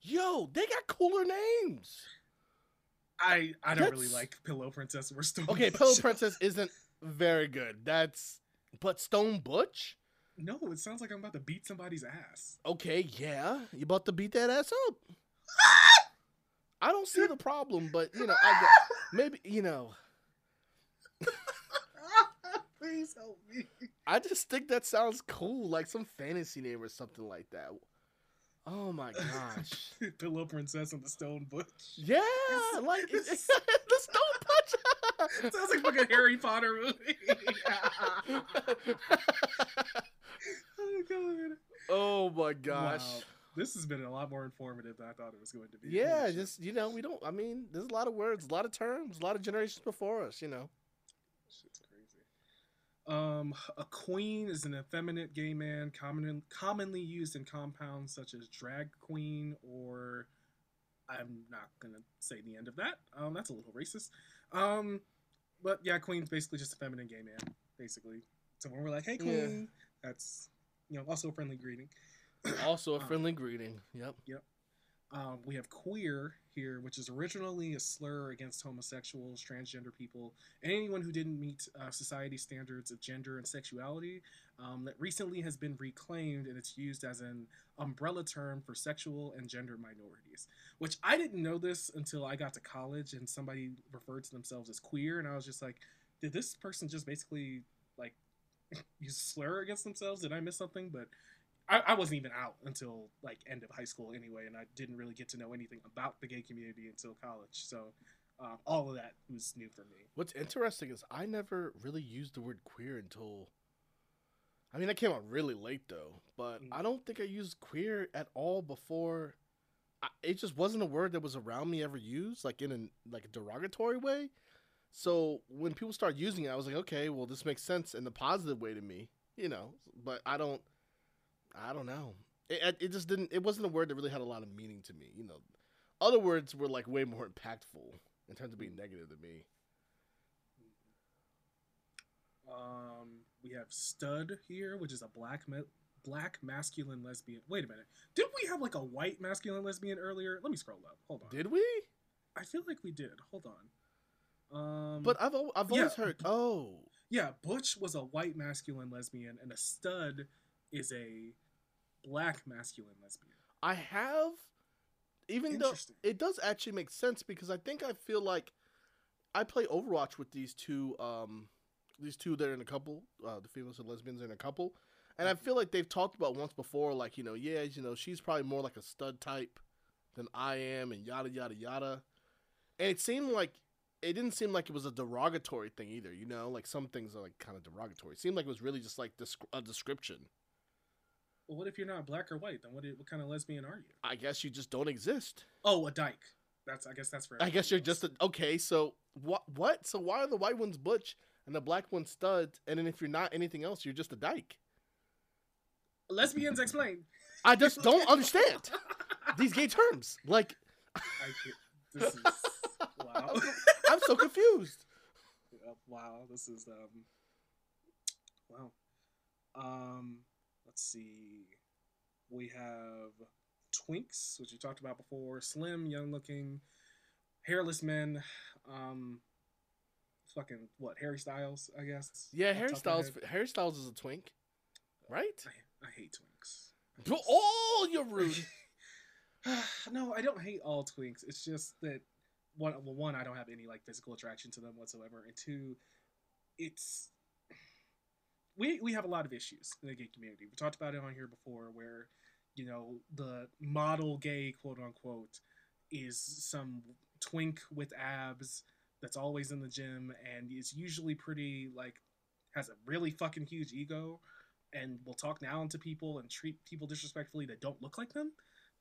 Yo, they got cooler names. I I don't really like Pillow Princess or Stone. Okay. Pillow Princess isn't very good. That's but Stone Butch. No, it sounds like I'm about to beat somebody's ass. Okay, yeah, you about to beat that ass up. I don't see the problem, but you know, I maybe you know, Please help me. I just think that sounds cool, like some fantasy name or something like that. Oh my gosh. Pillow Princess and the Stone Butch. Yeah, like it's, the Stone Butch. Sounds like fucking Harry Potter movie. oh god. oh my gosh. Wow. This has been a lot more informative than I thought it was going to be. Yeah, just you know, we don't. I mean, there's a lot of words, a lot of terms, a lot of generations before us. You know. Shit's. Um, a queen is an effeminate gay man common, commonly used in compounds such as drag queen or I'm not gonna say the end of that. Um, that's a little racist. Um, but yeah, queen's basically just a feminine gay man, basically. So when we're like, "Hey, Yeah. queen," that's you know also a friendly greeting. Also a Um, friendly greeting. Yep. Yep. Um, we have queer here, which is originally a slur against homosexuals, transgender people, and anyone who didn't meet uh, society standards of gender and sexuality. Um, that recently has been reclaimed and it's used as an umbrella term for sexual and gender minorities. Which I didn't know this until I got to college and somebody referred to themselves as queer, and I was just like, did this person just basically like use slur against themselves? Did I miss something? But I, I wasn't even out until like end of high school anyway, and I didn't really get to know anything about the gay community until college. So um, all of that was new for me. What's interesting is I never really used the word queer until. I mean, that came out really late though, but Mm. I don't think I used queer at all before. I, it just wasn't a word that was around me ever used, like in a like a derogatory way. So when people start using it, I was like, okay, well, this makes sense in the positive way to me, you know. But I don't, I don't know. It, it- just didn't. It wasn't a word that really had a lot of meaning to me, you know. Other words were like way more impactful in terms of being negative to me. Um, we have stud here, which is a black ma- black masculine lesbian. Wait a minute, did we have like a white masculine lesbian earlier? Let me scroll up. Hold on. Did we? I feel like we did. Hold on. Um, But I've al- I've yeah. always heard. Oh, yeah, Butch was a white masculine lesbian, and a stud is a black masculine lesbian. I have. Even though it does actually make sense because I think I feel like I play Overwatch with these two um these two that are in a couple, uh, the females and lesbians are in a couple, and I feel like they've talked about once before, like you know, yeah, you know, she's probably more like a stud type than I am, and yada yada yada, and it seemed like it didn't seem like it was a derogatory thing either, you know, like some things are like kind of derogatory. It seemed like it was really just like a description. Well, what if you're not black or white? Then what? What kind of lesbian are you? I guess you just don't exist. Oh, a dyke. That's. I guess that's for. I guess you're everyone just a, okay. So what? What? So why are the white ones butch and the black ones studs? And then if you're not anything else, you're just a dyke. else. lesbians explain. I just don't understand these gay terms. Like I this is wow. I'm so confused. Uh, wow, this is um. Wow. Um, let's see. We have twinks, which we talked about before. Slim, young-looking, hairless men. Um, fucking what? Harry Styles, I guess. Yeah, Harry top of my Styles. Harry Styles is a twink. right? I, I hate Twinks. Oh, you're rude. no, I don't hate all twinks. It's just that one, well, one, I don't have any like physical attraction to them whatsoever, and two, it's we we have a lot of issues in the gay community. We talked about it on here before, where you know the model gay quote unquote is some twink with abs that's always in the gym and is usually pretty like has a really fucking huge ego and will talk down to people and treat people disrespectfully that don't look like them.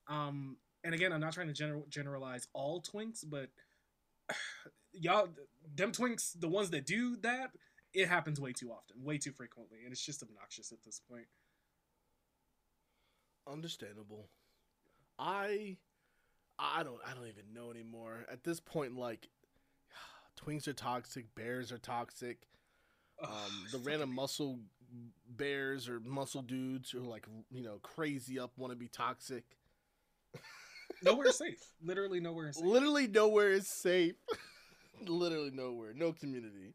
Um, and again, I'm not trying to general, generalize all twinks, but y'all, them twinks, the ones that do that, it happens way too often, way too frequently, and it's just obnoxious at this point. Understandable. I, I don't, I don't even know anymore. At this point, like, twinks are toxic, bears are toxic. Um, the random muscle bears or muscle dudes who are like, you know, crazy up, want to be toxic. nowhere is safe. Literally nowhere is safe. Literally nowhere is safe. Literally nowhere. No community.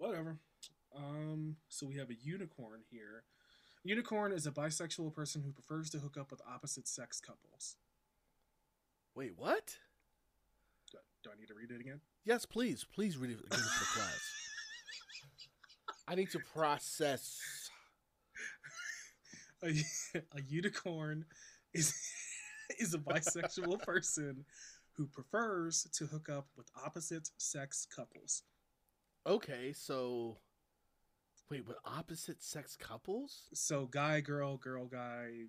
Whatever. Um, so we have a unicorn here. Unicorn is a bisexual person who prefers to hook up with opposite sex couples. Wait, what? Do, do I need to read it again? Yes, please. Please read it again for the class. I need to process. a, a unicorn is is a bisexual person who prefers to hook up with opposite sex couples. Okay, so wait, with opposite sex couples? So guy, girl, girl, guy.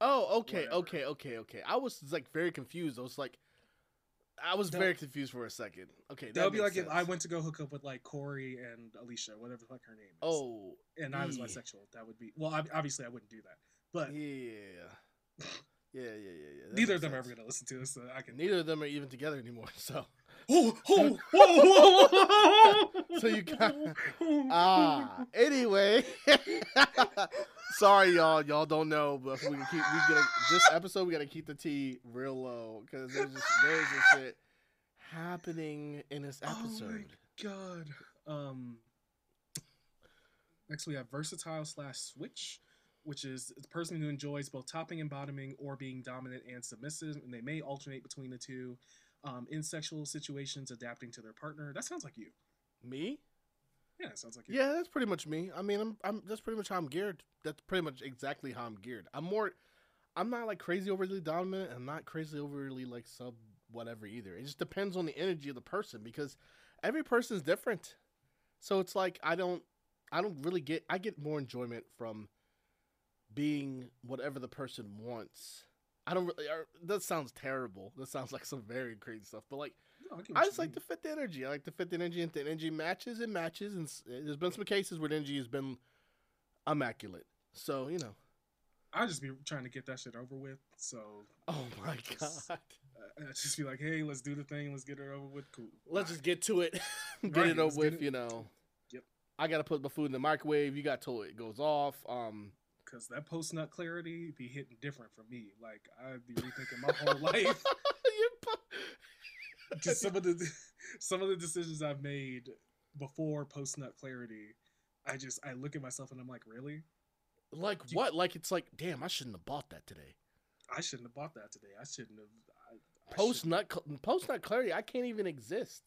Oh, okay, Whatever. okay, okay, okay. I was like very confused. I was like, I was That- very confused for a second. Okay, that That would be like makes if I went to go hook up with like Corey and Alicia, whatever the fuck her name is. Oh, and I was yeah. bisexual. That would be well. ob- Obviously, I wouldn't do that. But yeah, yeah, yeah, yeah, yeah. neither of them are ever gonna listen to this. So I can. Neither of them are even together anymore. So, Oh, oh. So you got- ah. Anyway, sorry y'all. Y'all don't know, but we can keep. We gotta this episode. We gotta keep the tea real low because there's just there's just shit happening in this episode. Oh my episode. God. Um. Next, we have versatile slash switch, which is the person who enjoys both topping and bottoming, or being dominant and submissive, and they may alternate between the two. Um, in sexual situations, adapting to their partner. That sounds like you. Me? Yeah, it sounds like you. Yeah, that's pretty much me. I mean, I'm, I'm that's pretty much how I'm geared. That's pretty much exactly how I'm geared. I'm more, I'm not like crazy overly dominant. and I'm not crazy overly like sub whatever either. It just depends on the energy of the person because every person's different. So it's like I don't, I don't really get. I get more enjoyment from being whatever the person wants. I don't really. Or, that sounds terrible. That sounds like some very crazy stuff. But like. No, I, I just like mean. to fit the energy. I like to fit the energy, into the energy matches and matches. And there's been some cases where the energy has been immaculate. So you know. I just be trying to get that shit over with. So Oh my Yes. god. uh, I just be like, hey, let's do the thing. Let's get it over with. Cool. Let's just get to it. get Right, it over with. it- You know. Yep. I gotta put my food in the microwave. You got till it goes off. Um. Because that post nut clarity be hitting different for me. Like I'd be rethinking my whole life. Just some of the some of the decisions I've made before post nut clarity. I just I look at myself and I'm like, really? like You- what? Like it's like, damn, I shouldn't have bought that today. I shouldn't have bought that today. I shouldn't have. I, I Post nut, post nut clarity. I can't even exist.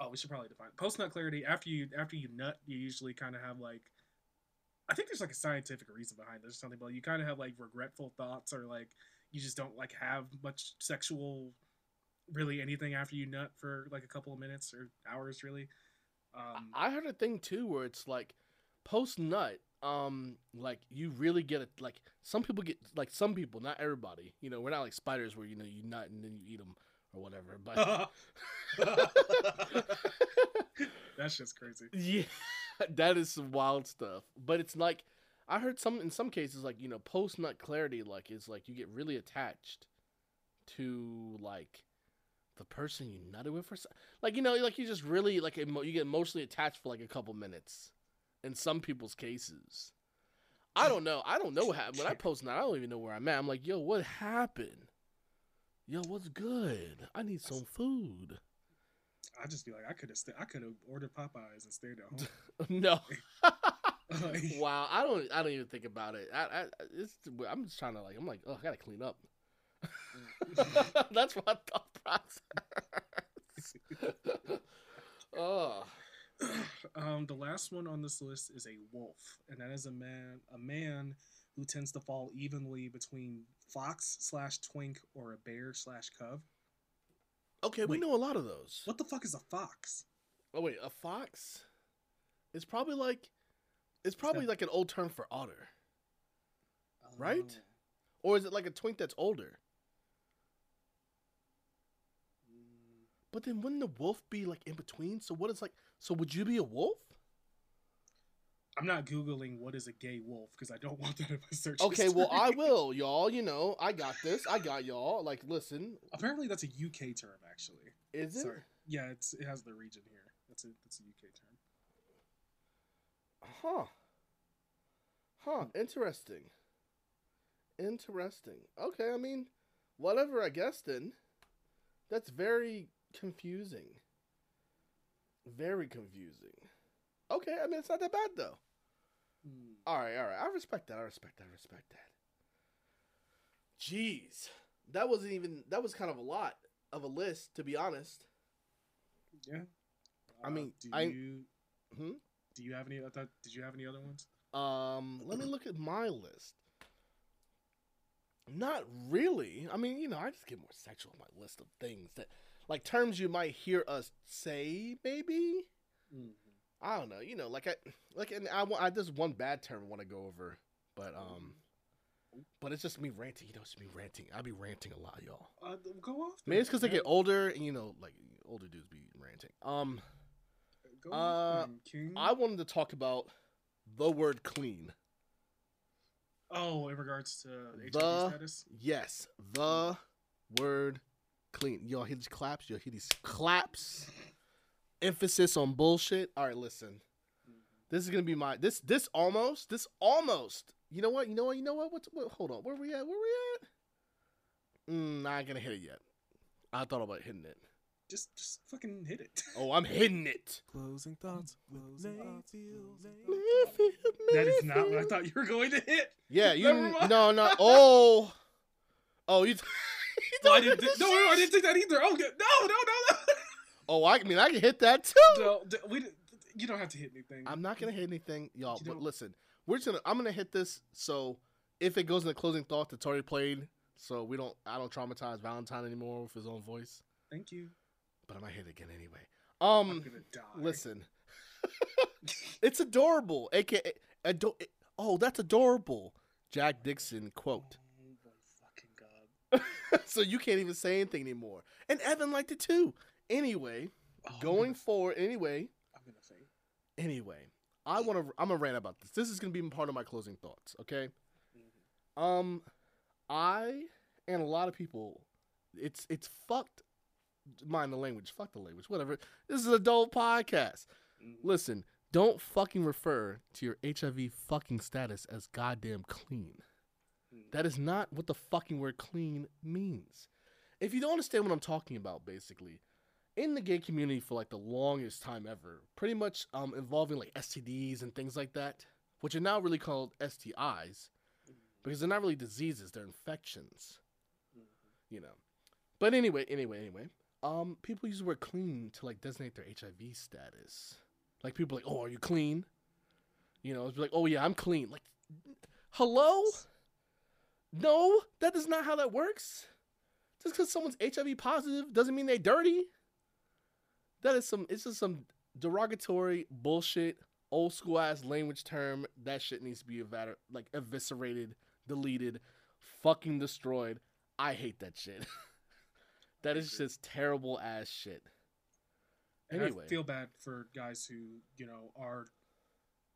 Oh, we should probably define post nut clarity. After you after you nut, you usually kind of have like. I think there's like a scientific reason behind this. Or something but you kind of have like regretful thoughts, or like you just don't like have much sexual, really anything after you nut for like a couple of minutes or hours, really. Um, I heard a thing too where it's like post nut, um, like you really get it. Like some people get like some people, not everybody. You know, we're not like spiders where you know you nut and then you eat them or whatever. But that's just crazy. yeah, that is some wild stuff. But it's like I heard some in some cases like you know post nut clarity like is like you get really attached to like the person you nutted with for like you know like you just really like emo- you get emotionally attached for like a couple minutes in some people's cases i don't know i don't know what happened when i post nut i don't even know where i'm at i'm like yo what happened yo what's good i need some food I just be like, I could have, st- I could have ordered Popeyes and stayed at home. no Wow, I don't, I don't even think about it. I, I, it's, I'm just trying to like, I'm like, oh, I gotta clean up. That's my thought process. oh, um, the last one on this list is a wolf, and that is a man, a man who tends to fall evenly between fox slash twink or a bear slash cub. okay, we know a lot of those. What the fuck is a fox? Oh wait, a fox? It's probably like, it's probably like an old term for otter, Right? Oh. or is it like a twink that's older? Mm, But then wouldn't the wolf be like in between? So what is like? So would you be a wolf? I'm not googling what is a gay wolf because I don't want that in my search. Okay, well I will, y'all. You know, I got this. I got y'all. Like, listen, Apparently, that's a UK term. Actually, is it? sorry. Yeah, it's it has the region here. That's a that's a UK term. Huh. Huh. Interesting. Interesting. Okay, I mean, whatever. I guess then. That's very confusing. Very confusing. Okay, I mean it's not that bad though. Hmm. All right, all right. I respect that. I respect that. I respect that. Jeez, that wasn't even. That was kind of a lot of a list, to be honest. Yeah. I Uh, mean, do I- you Hmm? do you have any? I thought, did you have any other ones? Um, let me look at my list. Not really. I mean, you know, I just get more sexual on my list of things that, like, terms you might hear us say. Maybe I don't know. You know, like I, like, and I, wa- I there's one bad term I want to go over, but um, but it's just me ranting. You know, it's me ranting. I be ranting a lot, y'all. Uh, go off. Maybe it's because I get older, and you know, like older dudes be ranting. Um. Go uh, King. I wanted to talk about the word clean. Oh, in regards to HIV The- status. Yes, the word clean. Y'all hear these claps? Y'all hear these claps? Emphasis on bullshit. All right, listen. This is gonna be my this this almost this almost. You know what? You know what? You know what? What's what, hold on? Where we at? Where we at? Mm, not gonna hit it yet. I thought about hitting it. Just, just fucking hit it. Oh, I'm hitting it. Closing thoughts. Closing thoughts. that is not what I thought you were going to hit. Yeah, you no no. Oh, oh you. you No, I didn't. this Think, no, no, I didn't think that either. Oh, no no, no, no, Oh, I mean I can hit that too. no. we, you don't have to hit anything. I'm not gonna hit anything, y'all. You But listen, we're just gonna. I'm gonna hit this. So if it goes in the closing thought, it's already played. So we don't. I don't traumatize Valentine anymore with his own voice. Thank you. But I might hit it again anyway. I'm Um, listen, it's adorable. AKA, ado- oh, that's adorable. Jack Dixon quote. Oh my fucking god. so you can't even say anything anymore. And Evan liked it too. Anyway, Oh, going gonna- forward. Anyway, I'm gonna faint. anyway, I want to. I'm gonna rant about this. This is gonna be part of my closing thoughts. Okay. Mhm. Um, I and a lot of people, it's it's fucked. Mind the language. Fuck the language. Whatever. This is a adult podcast. Mhm. Listen, don't fucking refer to your HIV fucking status as goddamn clean. Mhm. That is not what the fucking word clean means. If you don't understand what I'm talking about, basically, in the gay community for like the longest time ever, pretty much um, involving like STDs and things like that, which are now really called STIs because they're not really diseases, they're infections, Mhm. you know. But anyway, anyway, anyway, um, people use the word clean to like designate their HIV status. Like people are like, oh, are you clean? You know, it's like, oh yeah, I'm clean. Like, hello? No, that is not how that works. Just because someone's HIV positive doesn't mean they're dirty. That is some. It's just some derogatory bullshit, old school ass language term. That shit needs to be evader- like eviscerated, deleted, fucking destroyed. I hate that shit. that is just terrible ass shit. And Anyway. I feel bad for guys who you know are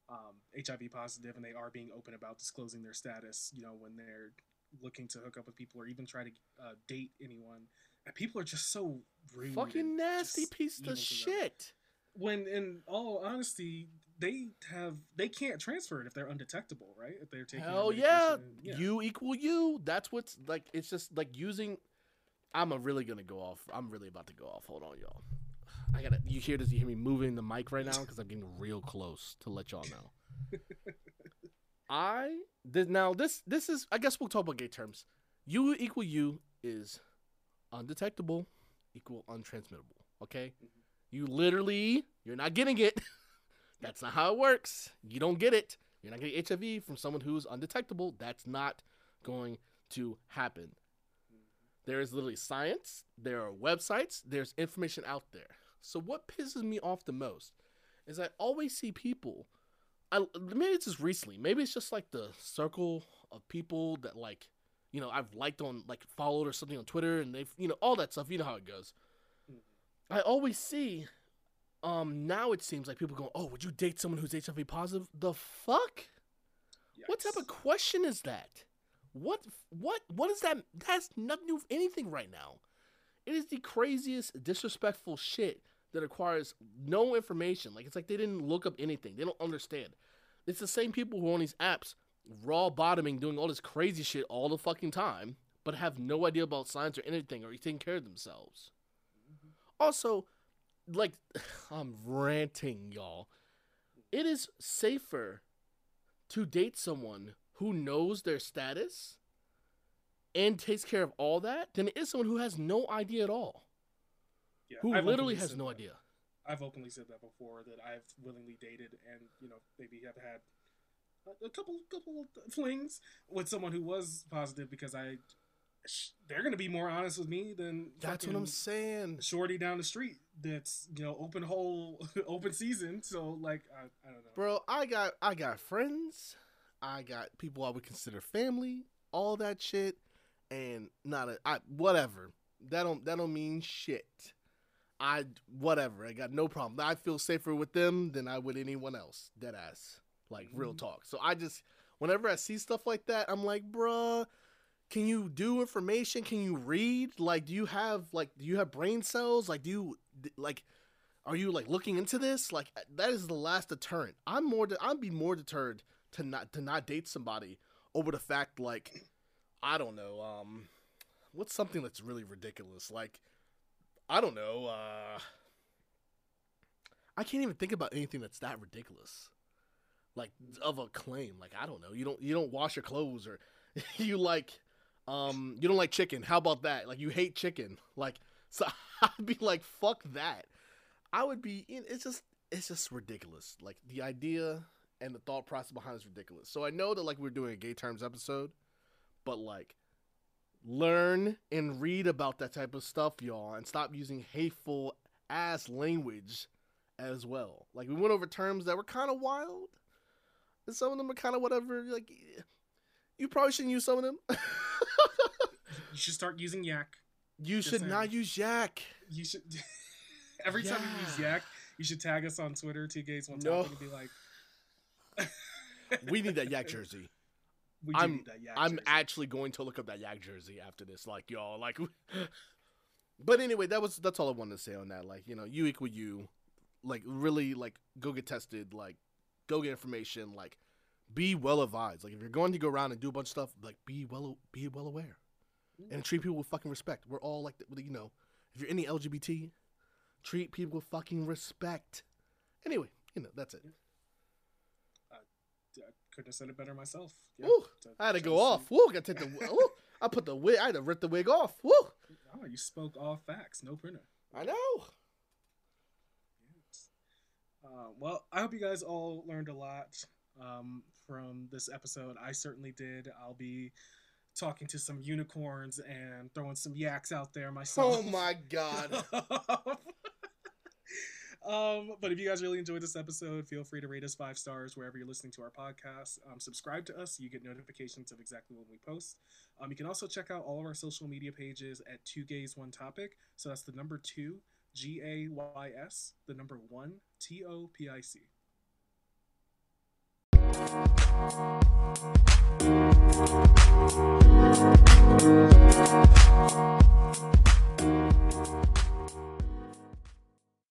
um, HIV positive and they are being open about disclosing their status. You know, when they're looking to hook up with people or even try to uh, date anyone, and people are just so rude. Fucking nasty piece of to them. shit. When, in all honesty, they have they can't transfer it if they're undetectable, right? If they're taking Hell their yeah. You equal you. That's what's like. It's just like using. I'm a really gonna go off. I'm really about to go off. Hold on, y'all. I gotta. You hear this? You hear me moving the mic right now because I'm getting real close to let y'all know. I did now this this is I guess we'll talk about gay terms. U equal U is undetectable equal untransmittable. Okay? Mm-hmm. You literally you're not getting it. That's not how it works. You don't get it. You're not getting HIV from someone who's undetectable. That's not going to happen. Mm-hmm. There is literally science, there are websites, there's information out there. So what pisses me off the most is I always see people I maybe it's just recently, maybe it's just like the circle of people that like, you know, I've liked on like followed or something on Twitter and they've you know, all that stuff, you know how it goes. I always see um now it seems like people go, "Oh, would you date someone who's HIV positive?" The fuck? What type of question is that? What what what is that? That's nothing with anything right now. It is the craziest disrespectful shit that requires no information. Like it's like they didn't look up anything. They don't understand. It's the same people who are on these apps raw bottoming, doing all this crazy shit all the fucking time, but have no idea about science or anything or taking care of themselves. Mm-hmm. Also, like I'm ranting, y'all. It is safer to date someone who knows their status and takes care of all that than it is someone who has no idea at all. Yeah, Who I've literally has no that. idea. I've openly said that before that I've willingly dated and you know maybe have had a, couple couple flings with someone who was positive because I they're gonna be more honest with me than That's what I'm saying. Shorty down the street that's you know open whole open season. So like I, I don't know. Bro, I got I got friends. I got people I would consider family, all that shit, and not a I whatever. That don't that don't mean shit. I whatever. I got no problem. I feel safer with them than I would anyone else. Dead ass. Like real Mhm. talk. So I just whenever I see stuff like that, I'm like, bruh, can you do information? Can you read? Like, do you have like do you have brain cells? Like, do you like are you like looking into this? Like that is the last deterrent. I'm more de- I'd be more deterred to not to not date somebody over the fact like I don't know, um what's something that's really ridiculous? Like I don't know, uh I can't even think about anything that's that ridiculous. Like of a claim. Like I don't know. You don't you don't wash your clothes or you like um you don't like chicken. How about that? Like you hate chicken. Like so I'd be like fuck that. I would be. It's just, it's just ridiculous. Like the idea and the thought process behind is ridiculous. So I know that like we're doing a gay terms episode, but like, learn and read about that type of stuff, y'all, and stop using hateful ass language as well. Like we went over terms that were kind of wild, and some of them are kind of whatever. Like, you probably shouldn't use some of them. You should start using yak. you Just should saying. not use yak. You should every time you use Yeah. yak, you should tag us on Twitter, two gays one No. topic, and be like, We need that yak jersey. We I'm- need that yak. I'm jersey. actually going to look up that Yak jersey after this. Like y'all, like. but anyway, that was that's all I wanted to say on that. Like you know, U equal U, like really like go get tested, like go get information, like be well advised. Like if you're going to go around and do a bunch of stuff, like be well be well aware, and treat people with fucking respect. We're all like you know, if you're any LGBT, treat people with fucking respect. Anyway, you know that's it. I couldn't have said it better myself. Yeah, to- I had to go off. Woo, got to take the. I put the wig. I had to rip the wig off. Woo, Oh, you spoke all facts, no printer. I know. Uh, well, I hope you guys all learned a lot um, from this episode. I certainly did. I'll be talking to some unicorns and throwing some yaks out there myself. Oh my god. Um, but if you guys really enjoyed this episode, feel free to rate us five stars wherever you're listening to our podcast. Um, subscribe to us so you get notifications of exactly when we post. Um, you can also check out all of our social media pages at Two Gays One Topic. So that's the number two G A Y S, the number one T O P I C.